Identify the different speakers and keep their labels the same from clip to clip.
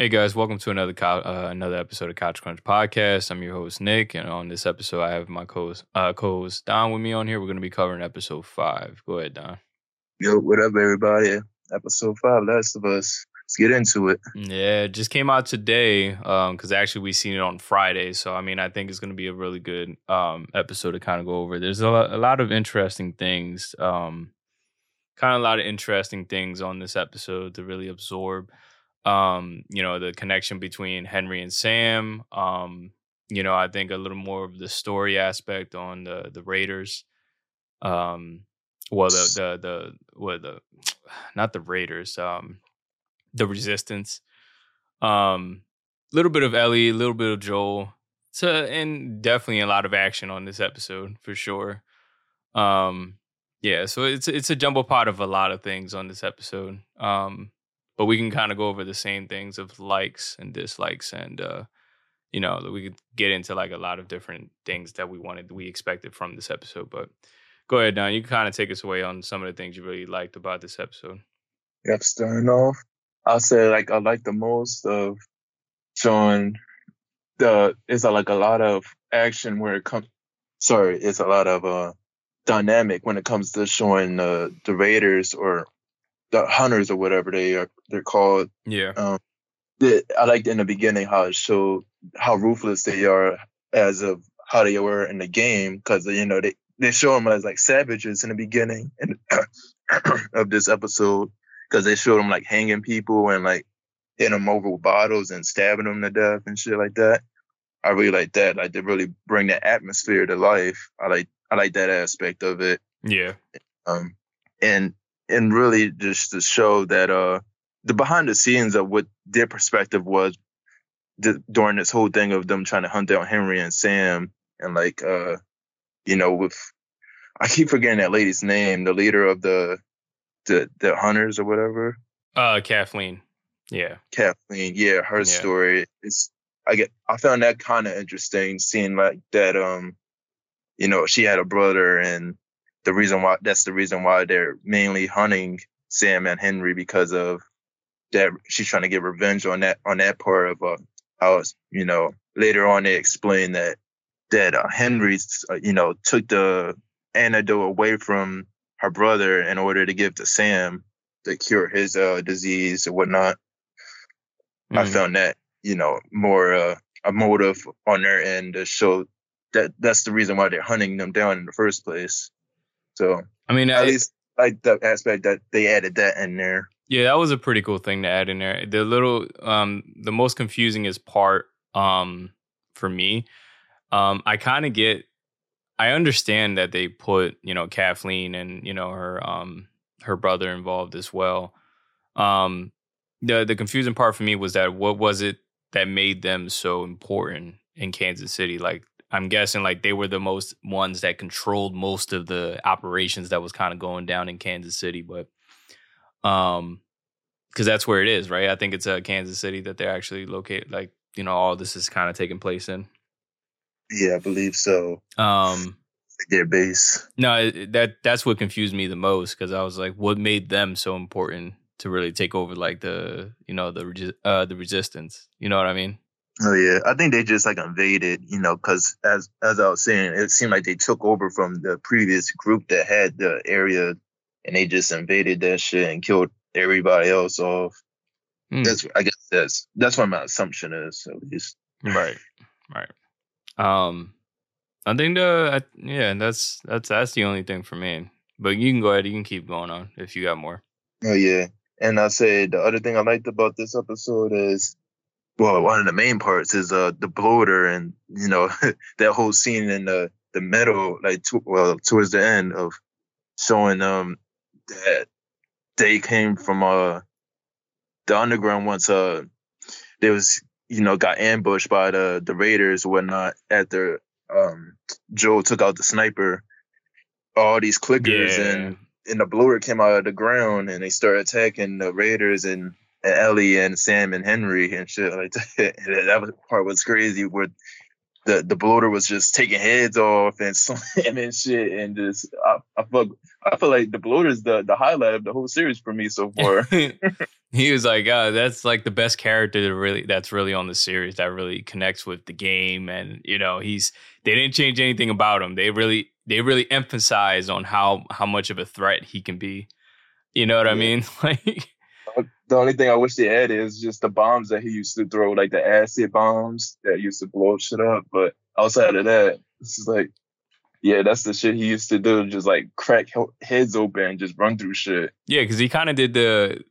Speaker 1: Hey guys, welcome to another co- uh, another episode of Couch Crunch Podcast. I'm your host Nick, and on this episode, I have my co-host, uh, co-host Don with me on here. We're going to be covering episode five. Go ahead, Don.
Speaker 2: Yo, what up, everybody? Episode five, Last of Us. Let's get into it.
Speaker 1: Yeah, it just came out today because actually we seen it on Friday. So I mean, I think it's going to be a really good um, episode to kind of go over. There's a, lot, a lot of interesting things, um, kind of a lot of interesting things on this episode to really absorb um, you know, the connection between Henry and Sam. Um, you know, I think a little more of the story aspect on the the Raiders. Um, well, the the the what the not the Raiders, um, the Resistance. Um, a little bit of Ellie, a little bit of Joel. So, and definitely a lot of action on this episode for sure. Um, yeah, so it's it's a jumble pot of a lot of things on this episode. Um, but we can kind of go over the same things of likes and dislikes and uh you know we could get into like a lot of different things that we wanted we expected from this episode but go ahead don you can kind of take us away on some of the things you really liked about this episode.
Speaker 2: Yep starting off i'll say like i like the most of showing the it's like a lot of action where it comes sorry it's a lot of uh dynamic when it comes to showing uh, the raiders or the hunters or whatever they are they're called.
Speaker 1: Yeah.
Speaker 2: Um, I liked in the beginning how it showed how ruthless they are as of how they were in the game because you know they they show them as like savages in the beginning and of this episode because they showed them like hanging people and like hitting them over with bottles and stabbing them to death and shit like that. I really like that. Like they really bring that atmosphere to life. I like I like that aspect of it.
Speaker 1: Yeah.
Speaker 2: Um, and and really just to show that uh the behind the scenes of what their perspective was d- during this whole thing of them trying to hunt down Henry and Sam and like uh you know with I keep forgetting that lady's name, the leader of the the the hunters or whatever.
Speaker 1: Uh Kathleen. Yeah.
Speaker 2: Kathleen, yeah, her yeah. story is I get I found that kind of interesting seeing like that um you know, she had a brother and the reason why that's the reason why they're mainly hunting Sam and Henry because of that she's trying to get revenge on that on that part of uh how you know later on they explain that that uh, Henry uh, you know took the antidote away from her brother in order to give to Sam to cure his uh disease or whatnot. Mm-hmm. I found that you know more uh, a motive on their end to show that that's the reason why they're hunting them down in the first place. So
Speaker 1: I mean,
Speaker 2: at
Speaker 1: I,
Speaker 2: least like the aspect that they added that in there.
Speaker 1: Yeah, that was a pretty cool thing to add in there. The little, um, the most confusing is part, um, for me. Um, I kind of get, I understand that they put, you know, Kathleen and you know her, um, her brother involved as well. Um, the the confusing part for me was that what was it that made them so important in Kansas City? Like I'm guessing like they were the most ones that controlled most of the operations that was kind of going down in Kansas City, but um because that's where it is, right? I think it's uh, Kansas City that they're actually located. Like you know, all this is kind of taking place in.
Speaker 2: Yeah, I believe so.
Speaker 1: Um,
Speaker 2: their base.
Speaker 1: No, that that's what confused me the most because I was like, what made them so important to really take over like the you know the uh the resistance? You know what I mean?
Speaker 2: Oh yeah, I think they just like invaded, you know, because as as I was saying, it seemed like they took over from the previous group that had the area, and they just invaded that shit and killed everybody else off. Mm. That's I guess that's that's what my assumption is at least.
Speaker 1: Right, right. Um, I think the yeah, that's that's that's the only thing for me. But you can go ahead, you can keep going on if you got more.
Speaker 2: Oh yeah, and I said the other thing I liked about this episode is well, one of the main parts is uh the bloater and you know that whole scene in the the meadow, like to, well towards the end of showing um that they came from uh the underground once uh they was you know got ambushed by the the raiders or whatnot after um Joe took out the sniper all these clickers yeah. and and the bloater came out of the ground and they started attacking the raiders and Ellie and Sam and Henry and shit like that. And that was, part was crazy where the the bloater was just taking heads off and slamming shit and just I, I feel I feel like the bloater is the the highlight of the whole series for me so far.
Speaker 1: he was like, uh, that's like the best character that really that's really on the series that really connects with the game and you know he's they didn't change anything about him. They really they really emphasize on how how much of a threat he can be. You know what yeah. I mean? Like
Speaker 2: the only thing I wish they added is just the bombs that he used to throw, like the acid bombs that used to blow shit up. But outside of that, it's is like, yeah, that's the shit he used to do, just like crack heads open and just run through shit.
Speaker 1: Yeah, because he kind of did the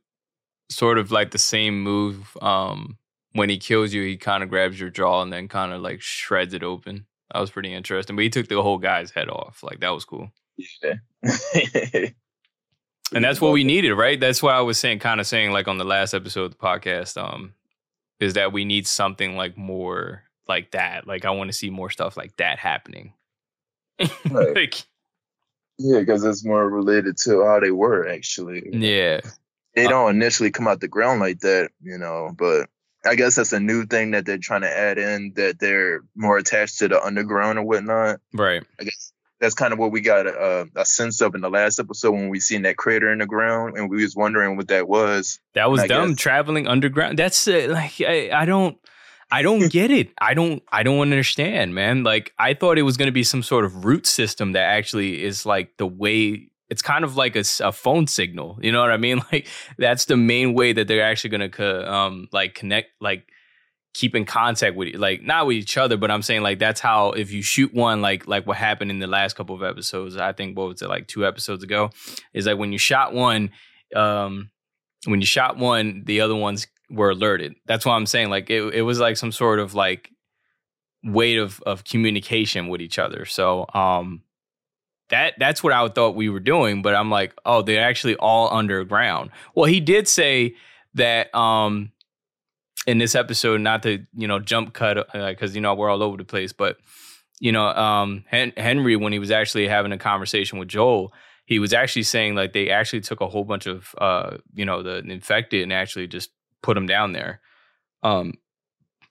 Speaker 1: sort of like the same move. Um, when he kills you, he kind of grabs your jaw and then kind of like shreds it open. That was pretty interesting. But he took the whole guy's head off. Like that was cool.
Speaker 2: Yeah.
Speaker 1: and that's what we needed, right? That's why I was saying, kind of saying, like on the last episode of the podcast, um, is that we need something like more like that. Like I want to see more stuff like that happening.
Speaker 2: Right. like, yeah, because it's more related to how they were actually.
Speaker 1: Yeah,
Speaker 2: they uh don't initially come out the ground like that, you know. But I guess that's a new thing that they're trying to add in that they're more attached to the underground or whatnot.
Speaker 1: Right.
Speaker 2: I guess that's kind of what we got a, a, sense of in the last episode when we seen that crater in the ground and we was wondering what that was.
Speaker 1: That was them guess, traveling underground. That's uh, like I, I don't I don't get it. I don't I don't understand, man. Like I thought it was going to be some sort of root system that actually is like the way it's kind of like a, a phone signal. You know what I mean? Like that's the main way that they're actually going to um like connect like keep in contact with like not with each other but i'm saying like that's how if you shoot one like like what happened in the last couple of episodes i think what was it like two episodes ago is like when you shot one um when you shot one the other ones were alerted. That's why i'm saying like it, it was like some sort of like way of of communication with each other. So um that that's what i thought we were doing but i'm like oh they're actually all underground. Well he did say that um in this episode, not to you know jump cut because uh, you know we're all over the place, but you know um, Hen- Henry when he was actually having a conversation with Joel, he was actually saying like they actually took a whole bunch of uh, you know the infected and actually just put them down there um,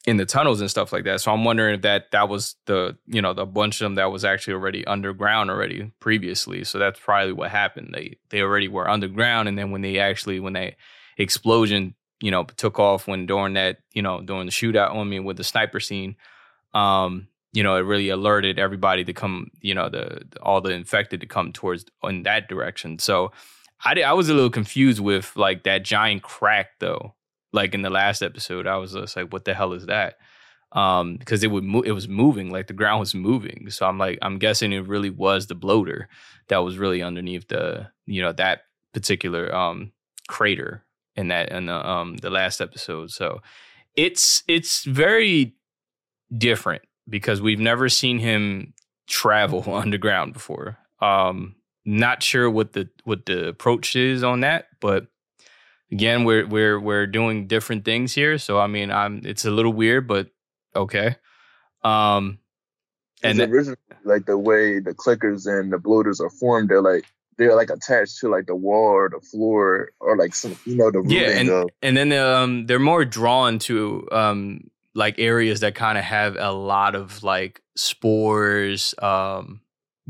Speaker 1: in the tunnels and stuff like that. So I'm wondering if that that was the you know the bunch of them that was actually already underground already previously. So that's probably what happened. They they already were underground, and then when they actually when they explosion you know, took off when during that, you know, during the shootout on me with the sniper scene. Um, you know, it really alerted everybody to come, you know, the, the all the infected to come towards in that direction. So I I was a little confused with like that giant crack though. Like in the last episode, I was just like, what the hell is that? Um, because it would mo- it was moving, like the ground was moving. So I'm like, I'm guessing it really was the bloater that was really underneath the, you know, that particular um crater in that in the um the last episode. So it's it's very different because we've never seen him travel underground before. Um not sure what the what the approach is on that, but again, we're we're we're doing different things here. So I mean, I'm it's a little weird, but okay. Um
Speaker 2: and originally like the way the clickers and the bloaters are formed, they're like they're like attached to like the wall or the floor or like some you know the
Speaker 1: yeah and of- and then um they're more drawn to um like areas that kind of have a lot of like spores um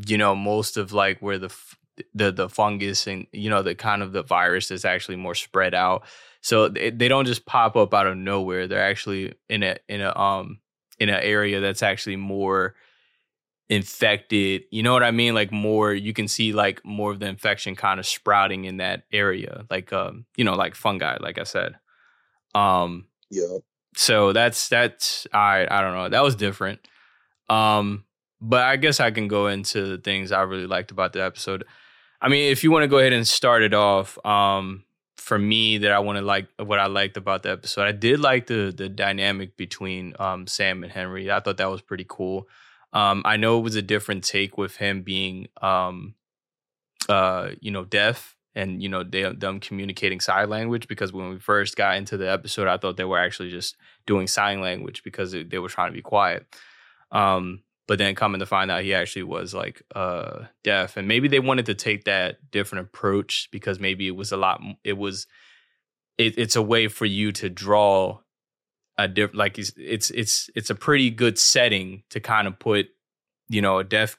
Speaker 1: you know most of like where the the the fungus and you know the kind of the virus is actually more spread out. So they, they don't just pop up out of nowhere. They're actually in a in a um in an area that's actually more infected you know what i mean? Like more you can see like more of the infection kind of sprouting in that area like um you know like fungi like i said. Um
Speaker 2: yeah.
Speaker 1: so that's that's i i don't know that was different. Um but i guess i can go into the things i really liked about the episode. I mean if you want to go ahead and start it off um for me that i want to like what i liked about the episode i did like the the dynamic between um sam and henry. I thought that was pretty cool um, I know it was a different take with him being, um, uh, you know, deaf and you know they, them communicating sign language because when we first got into the episode, I thought they were actually just doing sign language because they, they were trying to be quiet. Um, but then coming to find out he actually was like uh, deaf, and maybe they wanted to take that different approach because maybe it was a lot. It was it, it's a way for you to draw a different like it's it's it's it's a pretty good setting to kind of put you know a deaf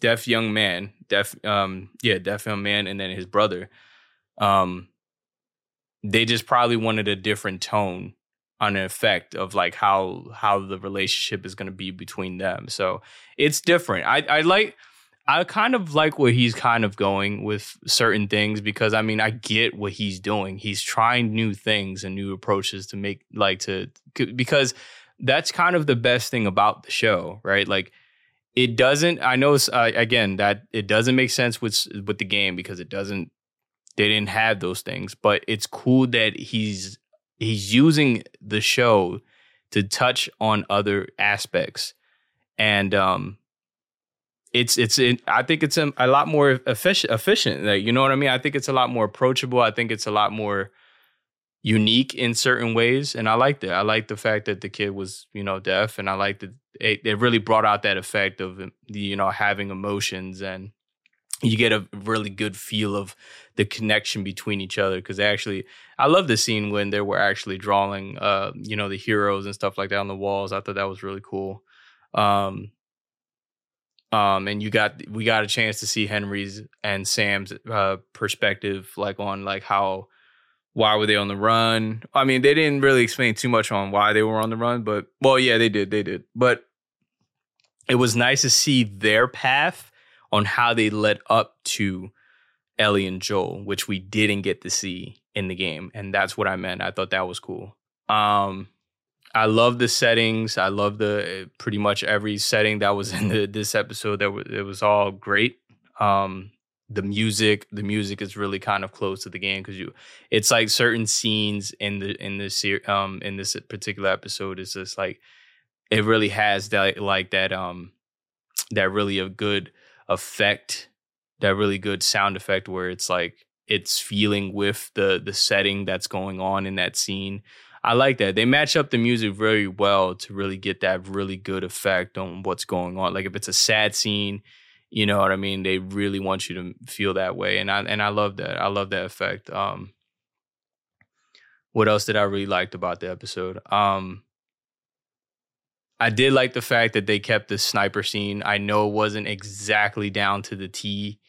Speaker 1: deaf young man deaf um yeah deaf young man and then his brother um they just probably wanted a different tone on an effect of like how how the relationship is going to be between them. So it's different. I i like I kind of like where he's kind of going with certain things because I mean I get what he's doing. He's trying new things and new approaches to make like to because that's kind of the best thing about the show, right? Like it doesn't I know uh, again that it doesn't make sense with with the game because it doesn't they didn't have those things, but it's cool that he's he's using the show to touch on other aspects and um it's it's it, I think it's a, lot more efficient efficient. Like, you know what I mean? I think it's a lot more approachable. I think it's a lot more unique in certain ways, and I liked it. I liked the fact that the kid was you know deaf, and I liked that it, it really brought out that effect of the you know having emotions and you get a really good feel of the connection between each other because actually i love the scene when they were actually drawing uh you know the heroes and stuff like that on the walls i thought that was really cool um um, and you got we got a chance to see Henry's and Sam's uh, perspective, like on like how why were they on the run? I mean, they didn't really explain too much on why they were on the run, but well, yeah, they did, they did. But it was nice to see their path on how they led up to Ellie and Joel, which we didn't get to see in the game, and that's what I meant. I thought that was cool. Um, I love the settings. I love the pretty much every setting that was in the, this episode. That was, it was all great. Um, the music, the music is really kind of close to the game because you, it's like certain scenes in the in this um in this particular episode is just like it really has that like that um that really a good effect, that really good sound effect where it's like it's feeling with the the setting that's going on in that scene I like that. They match up the music very well to really get that really good effect on what's going on. Like if it's a sad scene, you know what I mean? They really want you to feel that way. And I and I love that. I love that effect. Um what else did I really liked about the episode? Um I did like the fact that they kept the sniper scene. I know it wasn't exactly down to the T.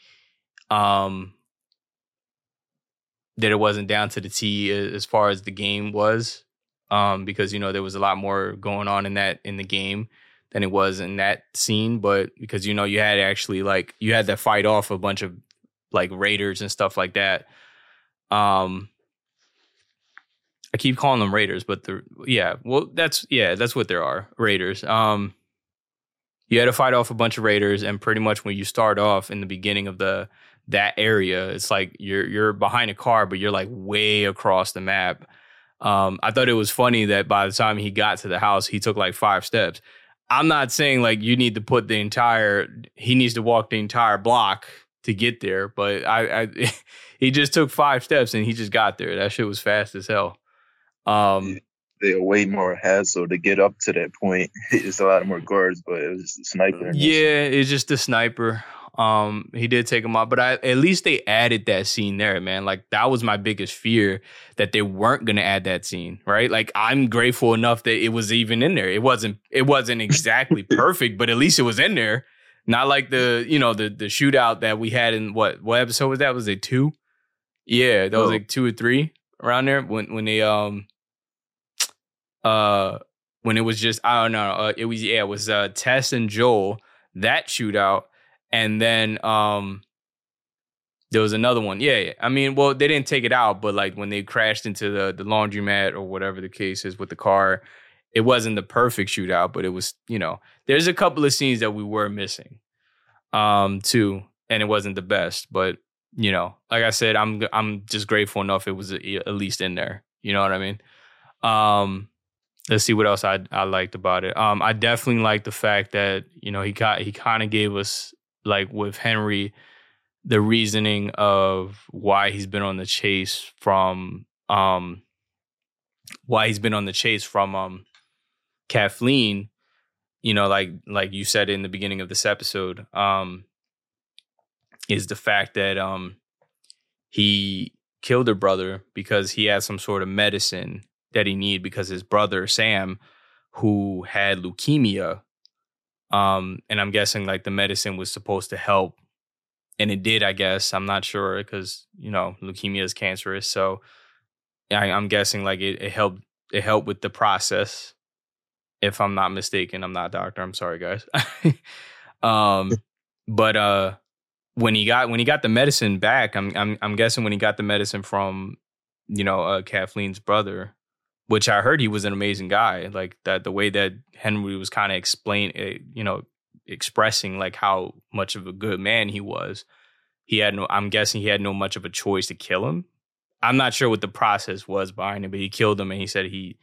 Speaker 1: Um that it wasn't down to the T as far as the game was um, because you know there was a lot more going on in that in the game than it was in that scene. But because you know you had actually like you had to fight off a bunch of like raiders and stuff like that. Um, I keep calling them raiders, but the yeah, well that's yeah that's what there are raiders. Um, you had to fight off a bunch of raiders, and pretty much when you start off in the beginning of the that area, it's like you're you're behind a car, but you're like way across the map um, I thought it was funny that by the time he got to the house, he took like five steps. I'm not saying like you need to put the entire he needs to walk the entire block to get there, but I, I he just took five steps and he just got there. That shit was fast as hell. Um,
Speaker 2: they're way more hassle to get up to that point. It's a lot more guards, but it was just a sniper.
Speaker 1: Yeah, it's just a sniper. Um, he did take him out, but I, at least they added that scene there, man. Like that was my biggest fear that they weren't gonna add that scene, right? Like I'm grateful enough that it was even in there. It wasn't, it wasn't exactly perfect, but at least it was in there. Not like the, you know, the the shootout that we had in what what episode was that? Was it two? Yeah, that was oh. like two or three around there when when they um uh when it was just I don't know uh, it was yeah it was uh Tess and Joel that shootout and then um there was another one. Yeah, yeah, I mean, well, they didn't take it out, but like when they crashed into the the laundromat or whatever the case is with the car, it wasn't the perfect shootout, but it was, you know, there's a couple of scenes that we were missing. Um, too, and it wasn't the best, but you know, like I said, I'm I'm just grateful enough it was at least in there. You know what I mean? Um, let's see what else I I liked about it. Um, I definitely liked the fact that you know he got he kind of gave us like with Henry, the reasoning of why he's been on the chase from um why he's been on the chase from um Kathleen, you know, like like you said in the beginning of this episode, um, is the fact that um he killed her brother because he had some sort of medicine that he needed because his brother Sam, who had leukemia, um, and I'm guessing like the medicine was supposed to help, and it did. I guess I'm not sure because you know leukemia is cancerous, so I, am guessing like it, it helped. It helped with the process. If I'm not mistaken, I'm not a doctor. I'm sorry, guys. um, but uh, when he got when he got the medicine back, I'm I'm I'm guessing when he got the medicine from you know uh, Kathleen's brother, which I heard he was an amazing guy. Like that, the way that Henry was kind of explain, eh, you know, expressing like how much of a good man he was. He had no. I'm guessing he had no much of a choice to kill him. I'm not sure what the process was behind it, but he killed him, and he said he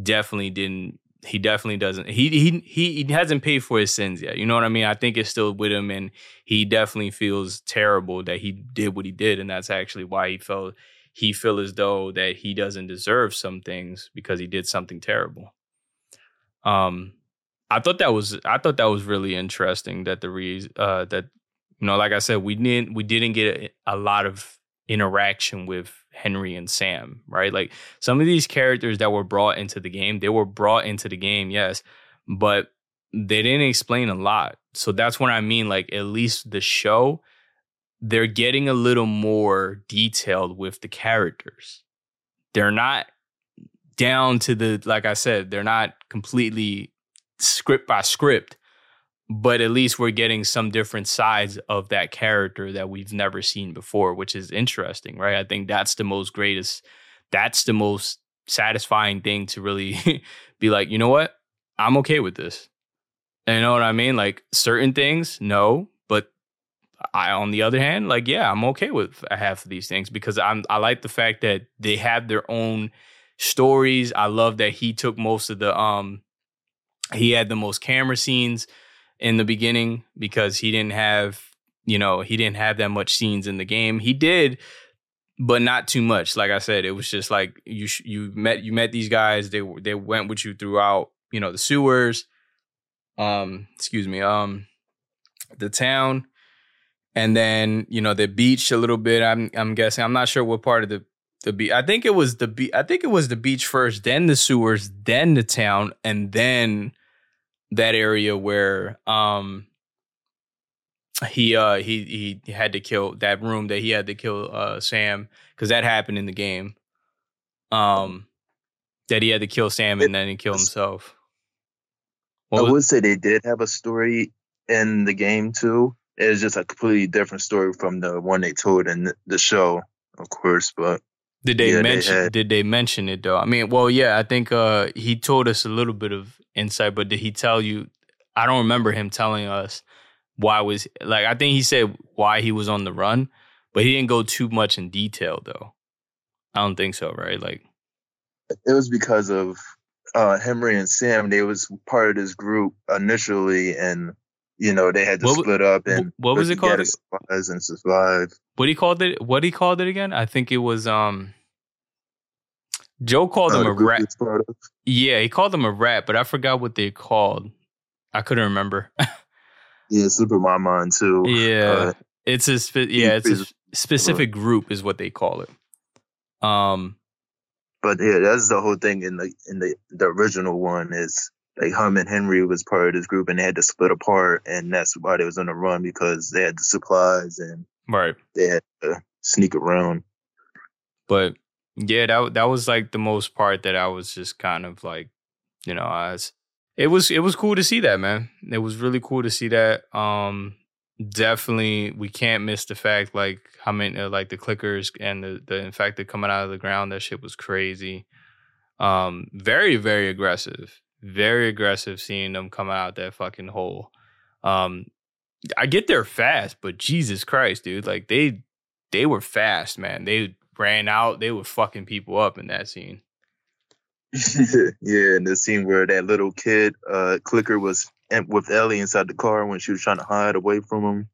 Speaker 1: definitely didn't. He definitely doesn't. He he he he hasn't paid for his sins yet. You know what I mean? I think it's still with him, and he definitely feels terrible that he did what he did, and that's actually why he felt he feel as though that he doesn't deserve some things because he did something terrible. Um, I thought that was I thought that was really interesting that the re uh, that you know like I said we didn't we didn't get a, a lot of interaction with Henry and Sam, right? Like some of these characters that were brought into the game, they were brought into the game, yes, but they didn't explain a lot. So that's what I mean. Like at least the show they're getting a little more detailed with the characters. They're not down to the like I said, they're not completely script by script, but at least we're getting some different sides of that character that we've never seen before, which is interesting, right? I think that's the most greatest that's the most satisfying thing to really be like, you know what? I'm okay with this. You know what I mean? Like certain things, no, I, on the other hand, like, yeah, I'm okay with half of these things because I'm I like the fact that they have their own stories. I love that he took most of the um he had the most camera scenes in the beginning because he didn't have, you know, he didn't have that much scenes in the game. He did but not too much. Like I said, it was just like you you met you met these guys. They they went with you throughout, you know, the sewers. Um, excuse me. Um, the town and then you know the beach a little bit. I'm I'm guessing. I'm not sure what part of the the beach. I think it was the beach. I think it was the beach first, then the sewers, then the town, and then that area where um he uh he he had to kill that room that he had to kill uh Sam because that happened in the game. Um, that he had to kill Sam and then he killed himself.
Speaker 2: What I would was- say they did have a story in the game too it's just a completely different story from the one they told in the show, of course. But
Speaker 1: did they yeah, mention? They did they mention it though? I mean, well, yeah, I think uh, he told us a little bit of insight, but did he tell you? I don't remember him telling us why was like. I think he said why he was on the run, but he didn't go too much in detail though. I don't think so, right? Like,
Speaker 2: it was because of uh, Henry and Sam. They was part of this group initially, and you know, they had to what, split up and
Speaker 1: what was it called?
Speaker 2: Supplies and survive.
Speaker 1: What he called it? What he called it again? I think it was um. Joe called uh, them a rat. Yeah, he called them a rat, but I forgot what they called. I couldn't remember.
Speaker 2: yeah, Super My Mind too.
Speaker 1: Yeah, uh, it's a spe- yeah, it's a specific group is what they call it. Um,
Speaker 2: but yeah, that's the whole thing in the in the the original one is like Hum and Henry was part of this group and they had to split apart and that's why they was on the run because they had the supplies and
Speaker 1: right
Speaker 2: they had to sneak around.
Speaker 1: But yeah, that that was like the most part that I was just kind of like, you know, I was it was it was cool to see that, man. It was really cool to see that. Um definitely we can't miss the fact like how many uh, like the clickers and the the infected coming out of the ground that shit was crazy um very very aggressive very aggressive seeing them come out that fucking hole. Um, I get there fast, but Jesus Christ, dude, like they they were fast, man. They ran out, they were fucking people up in that scene.
Speaker 2: yeah, and the scene where that little kid, uh, Clicker was with Ellie inside the car when she was trying to hide away from him,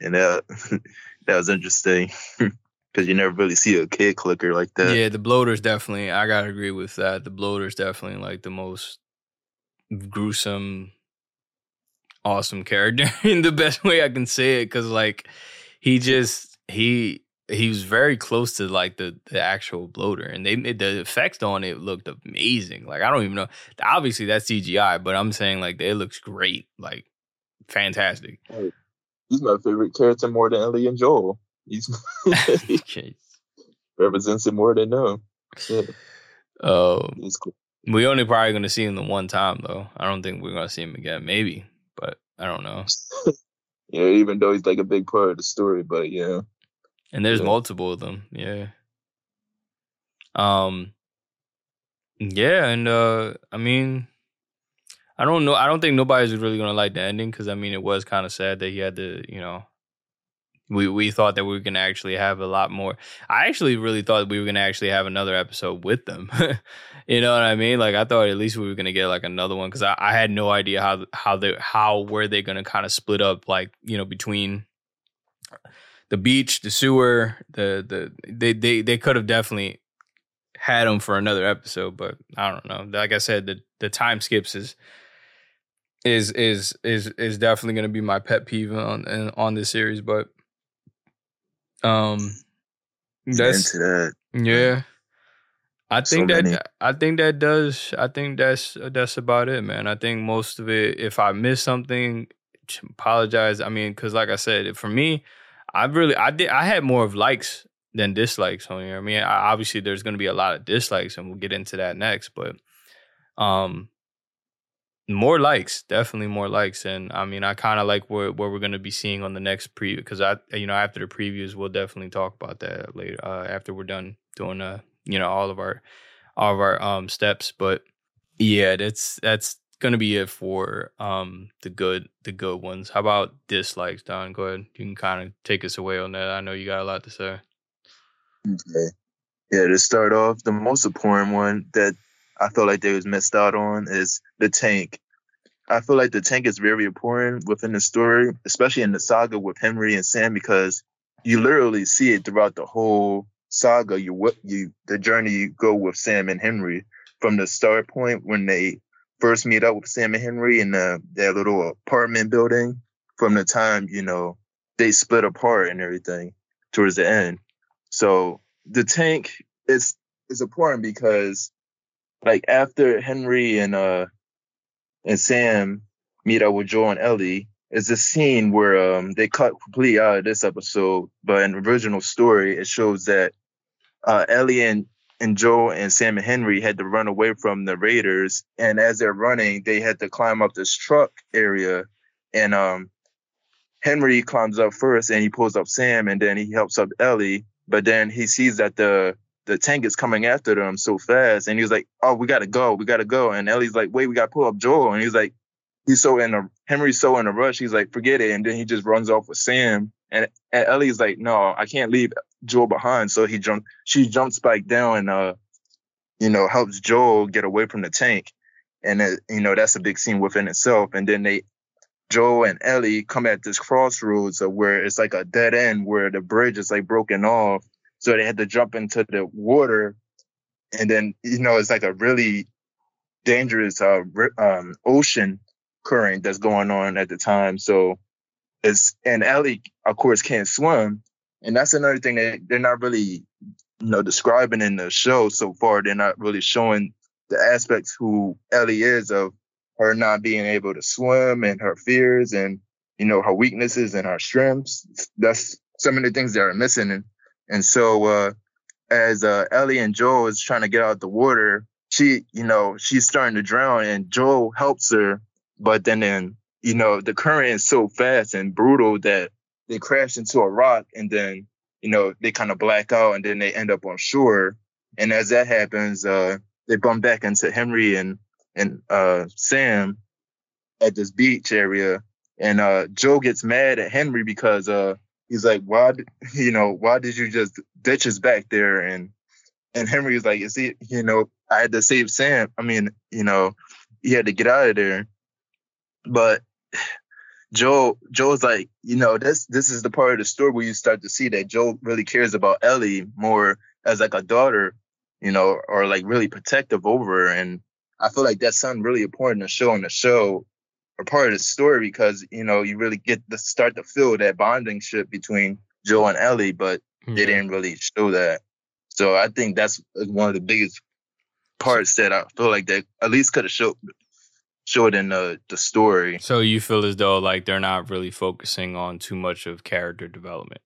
Speaker 2: and that that was interesting because you never really see a kid Clicker like that.
Speaker 1: Yeah, the bloater's definitely. I gotta agree with that. The bloater's definitely like the most gruesome, awesome character in the best way I can say it. Cause like he just he he was very close to like the the actual bloater, and they the effects on it looked amazing. Like I don't even know. Obviously that's CGI, but I'm saying like it looks great, like fantastic.
Speaker 2: He's my favorite character more than Ellie and Joel. He's represents it more than them. Yeah.
Speaker 1: Oh, cool. We only probably going to see him the one time though. I don't think we're going to see him again. Maybe, but I don't know.
Speaker 2: yeah, even though he's like a big part of the story, but yeah.
Speaker 1: And there's yeah. multiple of them. Yeah. Um. Yeah, and uh, I mean, I don't know. I don't think nobody's really gonna like the ending because I mean, it was kind of sad that he had to, you know, we we thought that we were gonna actually have a lot more. I actually really thought we were gonna actually have another episode with them. you know what I mean? Like I thought at least we were gonna get like another one because I, I had no idea how how they how were they gonna kind of split up like you know between the beach, the sewer, the the they they they could have definitely had them for another episode, but I don't know. Like I said, the the time skips is is is is is definitely going to be my pet peeve on on this series, but um, that's that. yeah. I think so that many. I think that does. I think that's that's about it, man. I think most of it. If I miss something, apologize. I mean, because like I said, for me, I really I did I had more of likes than dislikes on here. I mean, I, obviously there's going to be a lot of dislikes, and we'll get into that next. But um, more likes, definitely more likes, and I mean, I kind of like what what we're going to be seeing on the next preview because I, you know, after the previews, we'll definitely talk about that later uh, after we're done doing uh, you know, all of our all of our um steps. But yeah, that's that's going to be it for um the good the good ones. How about dislikes, Don? Go ahead, you can kind of take us away on that. I know you got a lot to say.
Speaker 2: Okay, yeah. To start off, the most important one that I felt like they was missed out on is the tank. I feel like the tank is very important within the story, especially in the saga with Henry and Sam, because you literally see it throughout the whole saga. You you the journey you go with Sam and Henry from the start point when they first meet up with Sam and Henry in the, their little apartment building, from the time you know they split apart and everything towards the end. So the tank is is important because like after Henry and uh and Sam meet up with Joe and Ellie, is a scene where um they cut completely out of this episode, but in the original story it shows that uh Ellie and and Joel and Sam and Henry had to run away from the Raiders, and as they're running, they had to climb up this truck area, and um Henry climbs up first and he pulls up Sam and then he helps up Ellie, but then he sees that the the tank is coming after them so fast. And he was like, Oh, we gotta go, we gotta go. And Ellie's like, wait, we gotta pull up Joel. And he's like, he's so in a Henry's so in a rush, he's like, forget it. And then he just runs off with Sam. And, and Ellie's like, No, I can't leave Joel behind. So he jumped she jumps back down and uh, you know, helps Joel get away from the tank. And it, you know, that's a big scene within itself. And then they Joel and Ellie come at this crossroads where it's like a dead end where the bridge is like broken off so they had to jump into the water. And then, you know, it's like a really dangerous uh, um, ocean current that's going on at the time. So it's, and Ellie, of course, can't swim. And that's another thing that they're not really, you know, describing in the show so far. They're not really showing the aspects who Ellie is of her not being able to swim and her fears and, you know, her weaknesses and her strengths. That's some of the things that are missing. And and so uh, as uh, Ellie and Joel is trying to get out the water, she, you know, she's starting to drown, and Joel helps her, but then, then you know, the current is so fast and brutal that they crash into a rock, and then, you know, they kind of black out, and then they end up on shore. And as that happens, uh, they bump back into Henry and and uh, Sam at this beach area, and uh, Joe gets mad at Henry because uh, he's like, why, you know, why did you just ditch us back there? And and Henry was like, you see, you know, I had to save Sam. I mean, you know, he had to get out of there. But Joe, Joe's like, you know, this this is the part of the story where you start to see that Joe really cares about Ellie more as like a daughter, you know, or like really protective over her. And I feel like that's something really important to show in the show a part of the story because you know you really get to start to feel that bonding ship between Joe and Ellie. But yeah. they mm-hmm. didn't really show that. So I think that's uh, one of the biggest parts that I feel like they at least could have showed showed in the the story.
Speaker 1: So you feel as though like they're not really focusing on too much of character development,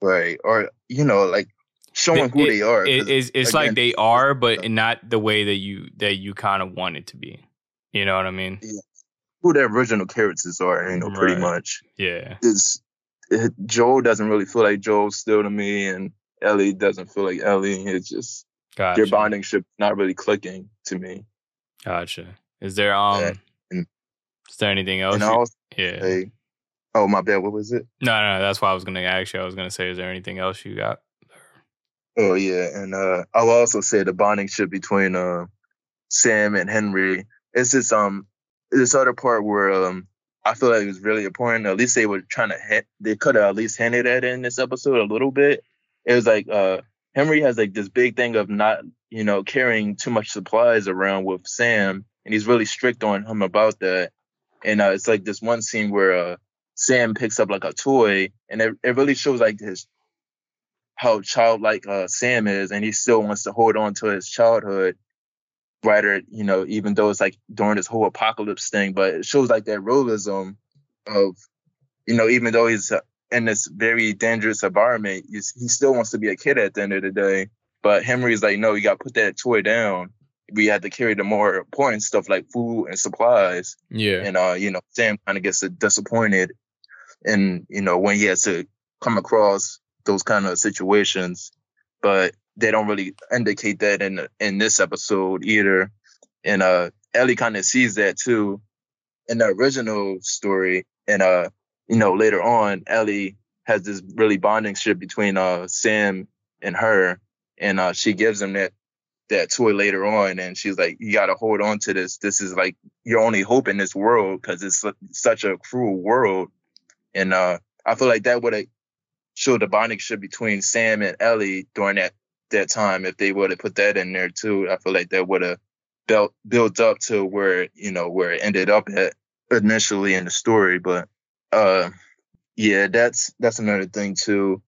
Speaker 2: right? Or you know, like showing who
Speaker 1: it,
Speaker 2: they are.
Speaker 1: It, it's it's again, like they are, but not the way that you that you kind of want it to be. You know what I mean?
Speaker 2: Yeah. Who the original characters are, you know, right. pretty much.
Speaker 1: Yeah.
Speaker 2: It's it, Joel doesn't really feel like Joel still to me, and Ellie doesn't feel like Ellie. It's just gotcha. their bonding ship not really clicking to me.
Speaker 1: Gotcha. Is there um? Yeah. And, is there anything else?
Speaker 2: You, yeah. Say, oh my bad. What was it?
Speaker 1: No, no, no, that's why I was gonna ask you. I was gonna say, is there anything else you got?
Speaker 2: Oh yeah, and uh, I'll also say the bonding ship between uh, Sam and Henry. It's just um this other part where um I feel like it was really important. At least they were trying to hit. They could have at least hinted at in this episode a little bit. It was like uh Henry has like this big thing of not you know carrying too much supplies around with Sam, and he's really strict on him about that. And uh, it's like this one scene where uh, Sam picks up like a toy, and it, it really shows like his how childlike uh, Sam is, and he still wants to hold on to his childhood. Writer, you know, even though it's like during this whole apocalypse thing, but it shows like that realism of, you know, even though he's uh, in this very dangerous environment, he still wants to be a kid at the end of the day. But Henry's like, no, you got to put that toy down. We had to carry the more important stuff like food and supplies.
Speaker 1: Yeah.
Speaker 2: And, uh, you know, Sam kind of gets disappointed. And, you know, when he has to come across those kind of situations, but they don't really indicate that in in this episode either. And uh, Ellie kind of sees that too in the original story. And uh, you know, later on, Ellie has this really bonding ship between uh Sam and her, and uh, she gives him that that toy later on, and she's like, "You got to hold on to this. This is like your only hope in this world because it's such a cruel world." And uh, I feel like that would have showed the bonding ship between Sam and Ellie during that that time. If they would have put that in there too, I feel like that would have built built up to where you know where it ended up at initially in the story. But uh, yeah, that's that's another thing too,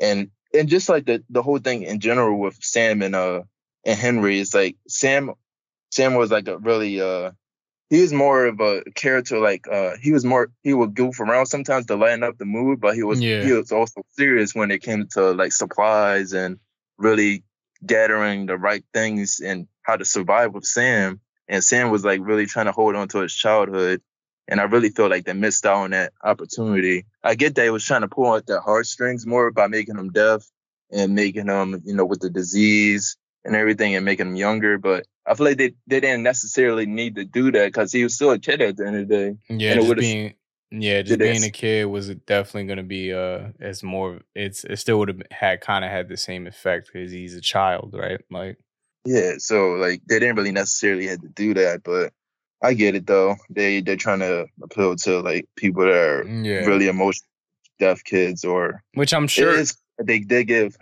Speaker 2: and and just like the the whole thing in general with Sam and uh and Henry is like Sam Sam was like a really uh he was more of a character like uh he was more he would goof around sometimes to lighten up the mood but he was yeah. he was also serious when it came to like supplies and really gathering the right things and how to survive with Sam and Sam was like really trying to hold on to his childhood and I really feel like they missed out on that opportunity. I get that he was trying to pull out the heartstrings more by making them deaf and making them, you know, with the disease and everything and making him younger. But I feel like they, they didn't necessarily need to do that because he was still a kid at the end of the day.
Speaker 1: Yeah, just being yeah, just being a kid was definitely going to be uh as more. It's it still would have had kind of had the same effect because he's a child, right? Like
Speaker 2: yeah, so like they didn't really necessarily have to do that, but I get it though. They they're trying to appeal to like people that are yeah. really emotional deaf kids or
Speaker 1: which I'm sure
Speaker 2: they did give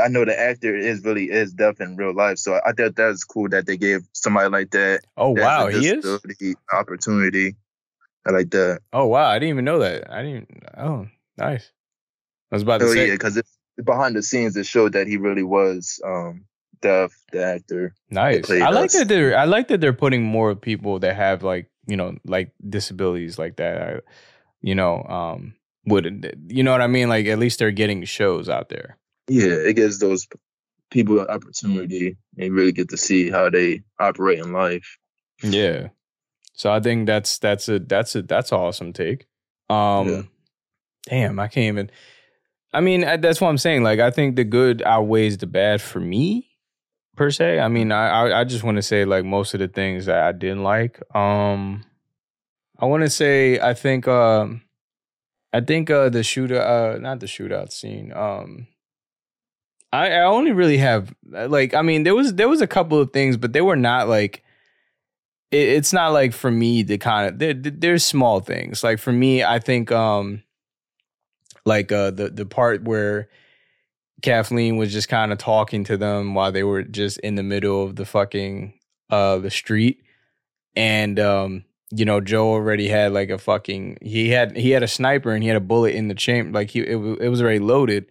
Speaker 2: I know the actor is really is deaf in real life, so I thought that was cool that they gave somebody like that.
Speaker 1: Oh wow, he is
Speaker 2: opportunity. I like that.
Speaker 1: Oh wow, I didn't even know that. I didn't. Oh, nice. I was about to oh, say.
Speaker 2: yeah, because behind the scenes it showed that he really was um deaf, the actor.
Speaker 1: Nice. I like us. that they're. I like that they're putting more people that have like you know like disabilities like that. I, you know, um, would you know what I mean? Like at least they're getting shows out there
Speaker 2: yeah, it gives those people an opportunity and really get to see how they operate in life.
Speaker 1: Yeah. So I think that's that's a that's a that's an awesome take. Um yeah. damn, I can't even I mean, that's what I'm saying. Like I think the good outweighs the bad for me per se. I mean, I I just want to say like most of the things that I didn't like. Um I want to say I think um I think uh the shooter uh not the shootout scene. Um I, I only really have like I mean there was there was a couple of things, but they were not like it, it's not like for me the kind of there, there's small things like for me I think um like uh the the part where Kathleen was just kind of talking to them while they were just in the middle of the fucking uh the street and um you know Joe already had like a fucking he had he had a sniper and he had a bullet in the chamber like he it, it was already loaded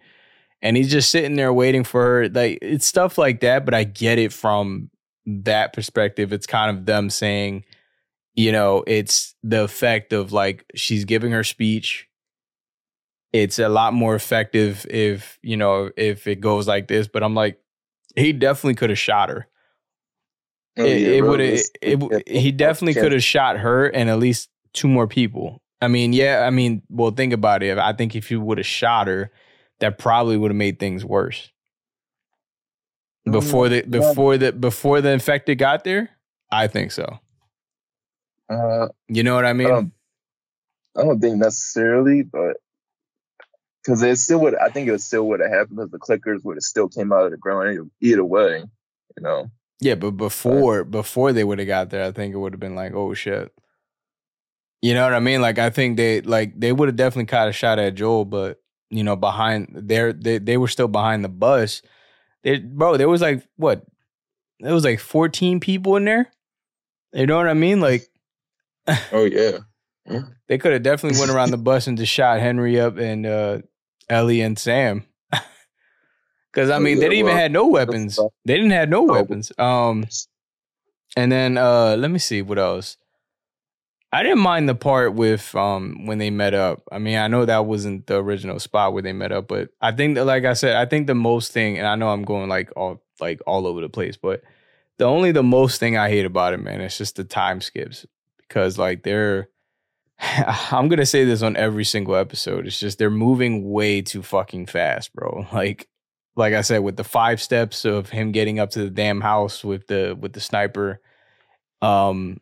Speaker 1: and he's just sitting there waiting for her. Like it's stuff like that, but I get it from that perspective. It's kind of them saying, you know, it's the effect of like she's giving her speech. It's a lot more effective if, you know, if it goes like this. But I'm like, he definitely could have shot her. Oh, it, yeah, it would it, it, he definitely could have shot her and at least two more people. I mean, yeah, I mean, well, think about it. I think if you would have shot her, that probably would have made things worse. Before the before the before the infected got there, I think so. Uh, you know what I mean? I
Speaker 2: don't, I don't think necessarily, but because it still would, I think it still would have happened because the clickers would have still came out of the ground either way, you know.
Speaker 1: Yeah, but before before they would have got there, I think it would have been like, oh shit. You know what I mean? Like I think they like they would have definitely caught a shot at Joel, but you know, behind there they they were still behind the bus. They, bro, there was like what? There was like 14 people in there. You know what I mean? Like
Speaker 2: Oh yeah.
Speaker 1: They could have definitely went around the bus and just shot Henry up and uh Ellie and Sam. Cause I oh, mean, yeah, they didn't well, even have no weapons. They didn't have no oh. weapons. Um, and then uh, let me see what else. I didn't mind the part with um when they met up. I mean, I know that wasn't the original spot where they met up, but I think that, like I said, I think the most thing, and I know I'm going like all like all over the place, but the only the most thing I hate about it, man, it's just the time skips because like they're. I'm gonna say this on every single episode. It's just they're moving way too fucking fast, bro. Like like I said, with the five steps of him getting up to the damn house with the with the sniper, um,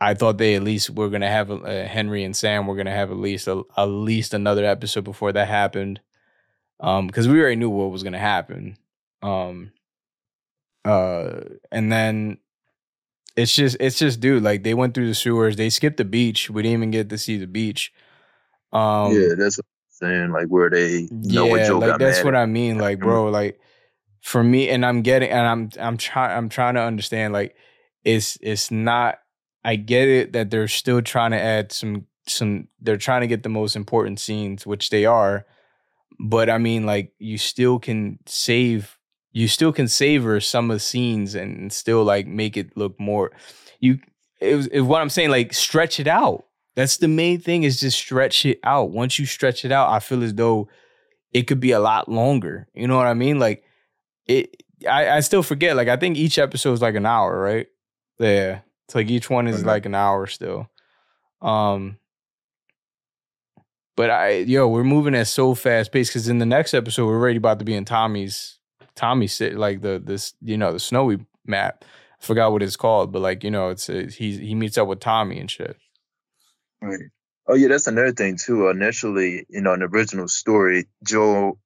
Speaker 1: I thought they at least were gonna have uh, Henry and Sam were gonna have at least a, at least another episode before that happened, um, because we already knew what was gonna happen, um, uh, and then it's just it's just dude like they went through the sewers, they skipped the beach, we didn't even get to see the beach,
Speaker 2: um, yeah, that's saying? Like where they know yeah, what Joe
Speaker 1: like that's what I mean. Like, bro, like for me, and I'm getting, and I'm I'm trying I'm trying to understand. Like, it's it's not. I get it that they're still trying to add some some. They're trying to get the most important scenes, which they are. But I mean, like, you still can save. You still can savor some of the scenes and still like make it look more. You, it was, it, what I'm saying. Like, stretch it out that's the main thing is just stretch it out. Once you stretch it out, I feel as though it could be a lot longer. You know what I mean? Like it I, I still forget. Like I think each episode is like an hour, right? Yeah. It's like each one is okay. like an hour still. Um but I yo, we're moving at so fast pace because in the next episode we're already about to be in Tommy's Tommy's sit like the this you know the snowy map. I forgot what it's called, but like you know it's a, he he meets up with Tommy and shit.
Speaker 2: Right. Oh yeah, that's another thing too. Initially, you know, an original story, Joe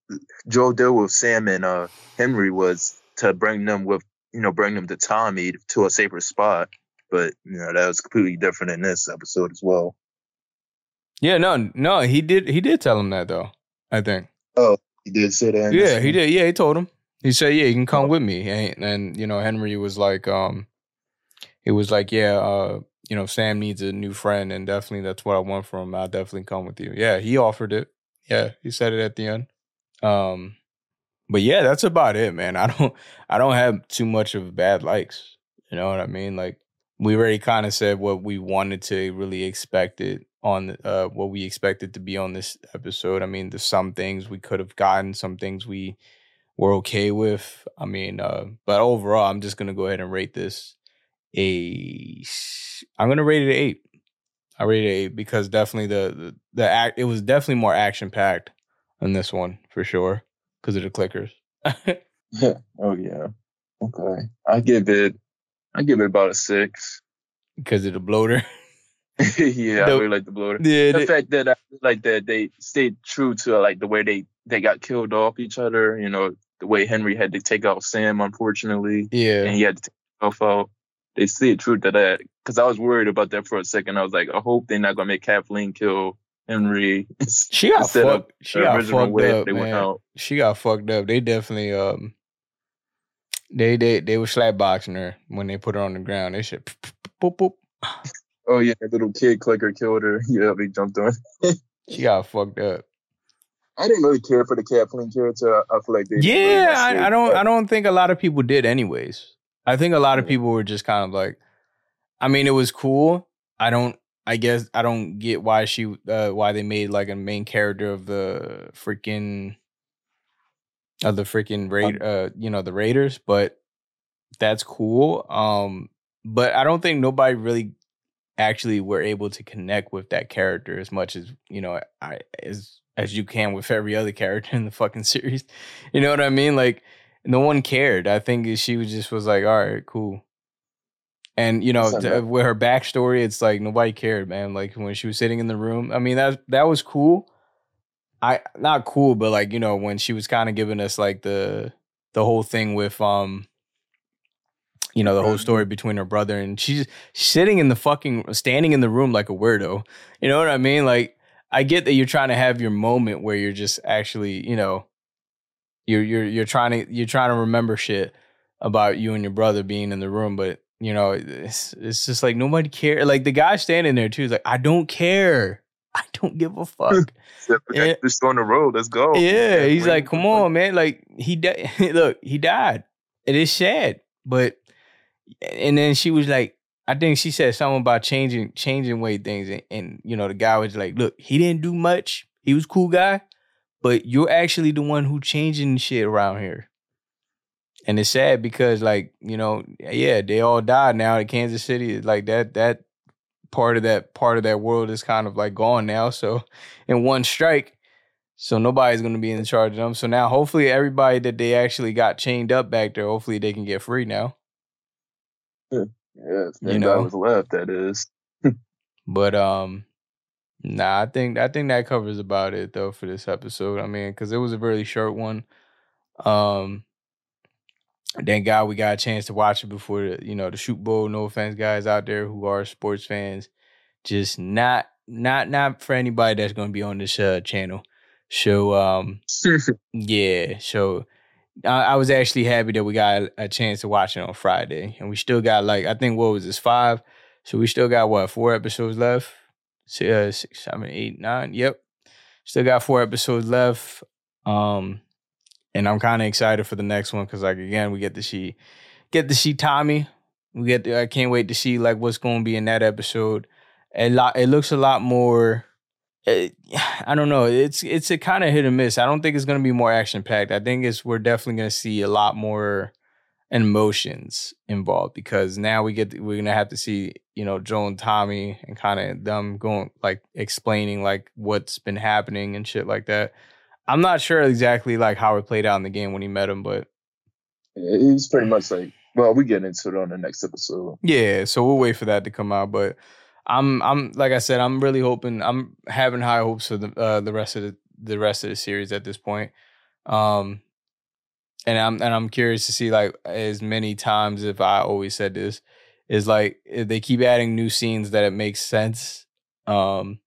Speaker 2: Joe deal with Sam and uh, Henry was to bring them with you know bring them to Tommy to a safer spot. But you know that was completely different in this episode as well.
Speaker 1: Yeah, no, no, he did he did tell him that though. I think.
Speaker 2: Oh, he did say that.
Speaker 1: Yeah, he did. Yeah, he told him. He said, "Yeah, you can come oh. with me." And, and you know, Henry was like, um, he was like, "Yeah, uh, you know, Sam needs a new friend, and definitely that's what I want from him. I'll definitely come with you. Yeah, he offered it. Yeah, he said it at the end. Um, but yeah, that's about it, man. I don't, I don't have too much of bad likes. You know what I mean? Like we already kind of said what we wanted to really expect it on, uh, what we expected to be on this episode. I mean, there's some things we could have gotten, some things we were okay with. I mean, uh, but overall, I'm just gonna go ahead and rate this a I'm gonna rate it eight. I rate it eight because definitely the the, the act it was definitely more action packed than this one for sure because of the clickers.
Speaker 2: oh yeah. Okay. I give it I give it about a six.
Speaker 1: Because of the bloater.
Speaker 2: yeah, the, I really like the bloater. Yeah, the, the fact that I like that they stayed true to like the way they they got killed off each other. You know, the way Henry had to take out Sam, unfortunately.
Speaker 1: Yeah,
Speaker 2: and he had to take himself out they see true to that because I was worried about that for a second. I was like, I hope they're not gonna make Kathleen kill Henry.
Speaker 1: She got fucked. She got fucked up, man. She got fucked up. They definitely um. They they they were slap boxing her when they put her on the ground. They said, boop boop.
Speaker 2: Oh yeah, little kid clicker killed her. Yeah, they jumped on.
Speaker 1: she got fucked up.
Speaker 2: I didn't really care for the Kathleen character. I feel like they
Speaker 1: yeah, I, I, don't. I don't think a lot of people did, anyways. I think a lot of people were just kind of like, I mean, it was cool. I don't. I guess I don't get why she, uh, why they made like a main character of the freaking, of the freaking raid, uh, you know, the Raiders. But that's cool. Um, but I don't think nobody really actually were able to connect with that character as much as you know I as as you can with every other character in the fucking series. You know what I mean? Like no one cared. I think she was just was like, all right, cool. And you know, to, with her backstory, it's like nobody cared, man. Like when she was sitting in the room, I mean that that was cool. I not cool, but like you know when she was kind of giving us like the the whole thing with um you know the whole story between her brother and she's sitting in the fucking standing in the room like a weirdo. You know what i mean? Like i get that you're trying to have your moment where you're just actually you know you're you're you're trying to you're trying to remember shit about you and your brother being in the room but you know it's it's just like nobody care like the guy standing there too is like i don't care i don't give a fuck
Speaker 2: yeah. just on the road let's go
Speaker 1: yeah he's like come on man like he died look he died it is sad but and then she was like, I think she said something about changing changing way things, and, and you know the guy was like, look, he didn't do much. He was cool guy, but you're actually the one who changing shit around here. And it's sad because like, you know, yeah, they all died now in Kansas City. Like that that part of that part of that world is kind of like gone now. So in one strike, so nobody's gonna be in charge of them. So now hopefully everybody that they actually got chained up back there, hopefully they can get free now.
Speaker 2: Yeah, you know, was left. That is.
Speaker 1: but um, nah, I think I think that covers about it though for this episode. I mean, because it was a really short one. Um, thank God we got a chance to watch it before the, you know the Super Bowl. No offense, guys out there who are sports fans, just not not not for anybody that's going to be on this uh, channel. So um, yeah, so I, I was actually happy that we got a, a, chance to watch it on Friday, and we still got like I think what was this five, so we still got what four episodes left, six, uh, six seven, eight, nine. Yep, still got four episodes left. Um, and I'm kind of excited for the next one because like again we get to see get to see Tommy. We get to, I can't wait to see like what's going to be in that episode. A lot. It looks a lot more eh, it, I don't know. It's it's a kind of hit or miss. I don't think it's going to be more action packed. I think it's we're definitely going to see a lot more emotions involved because now we get we're going to have to see you know Joe and Tommy and kind of them going like explaining like what's been happening and shit like that. I'm not sure exactly like how it played out in the game when he met him, but
Speaker 2: he's pretty much like well, we get into it on the next episode.
Speaker 1: Yeah, so we'll wait for that to come out, but I'm I'm like I said, I'm really hoping I'm having high hopes for the uh, the rest of the the rest of the series at this point. Um and I'm and I'm curious to see like as many times if I always said this is like if they keep adding new scenes that it makes sense. Um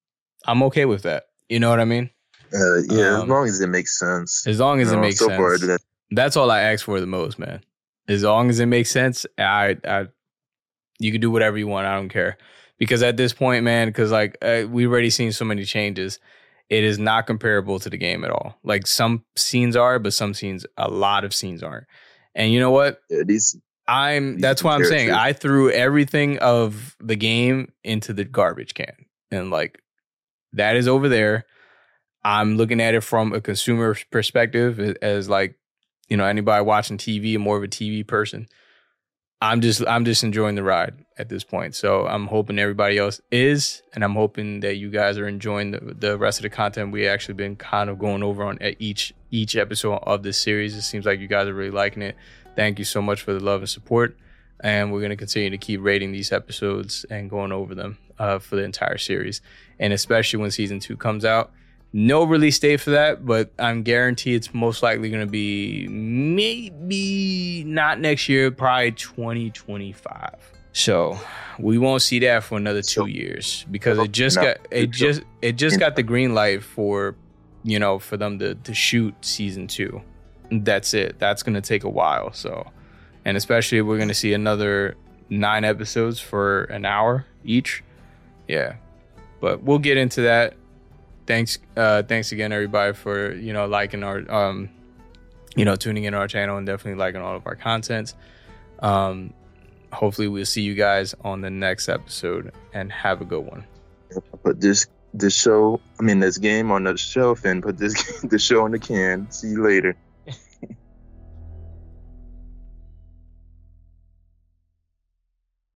Speaker 1: I'm okay with that. You know what I mean?
Speaker 2: Uh, yeah, um, as long as it makes sense.
Speaker 1: As long as it makes so sense. That- that's all I ask for the most, man. As long as it makes sense, I I you can do whatever you want. I don't care because at this point, man, because like uh, we've already seen so many changes, it is not comparable to the game at all. Like some scenes are, but some scenes, a lot of scenes aren't. And you know what?
Speaker 2: Yeah, these.
Speaker 1: I'm. These that's what I'm saying. I threw everything of the game into the garbage can, and like that is over there. I'm looking at it from a consumer perspective, as like you know anybody watching TV, more of a TV person. I'm just I'm just enjoying the ride at this point. So I'm hoping everybody else is, and I'm hoping that you guys are enjoying the, the rest of the content we actually been kind of going over on each each episode of this series. It seems like you guys are really liking it. Thank you so much for the love and support, and we're gonna continue to keep rating these episodes and going over them uh, for the entire series, and especially when season two comes out. No release date for that, but I'm guaranteed it's most likely going to be maybe not next year, probably 2025. So we won't see that for another two years because it just got it just it just got the green light for you know for them to to shoot season two. That's it. That's gonna take a while. So, and especially we're gonna see another nine episodes for an hour each. Yeah, but we'll get into that thanks uh thanks again everybody for you know liking our um you know tuning in our channel and definitely liking all of our contents. Um hopefully we'll see you guys on the next episode and have a good one.
Speaker 2: Put this this show i mean this game on the shelf and put this the show in the can. See you later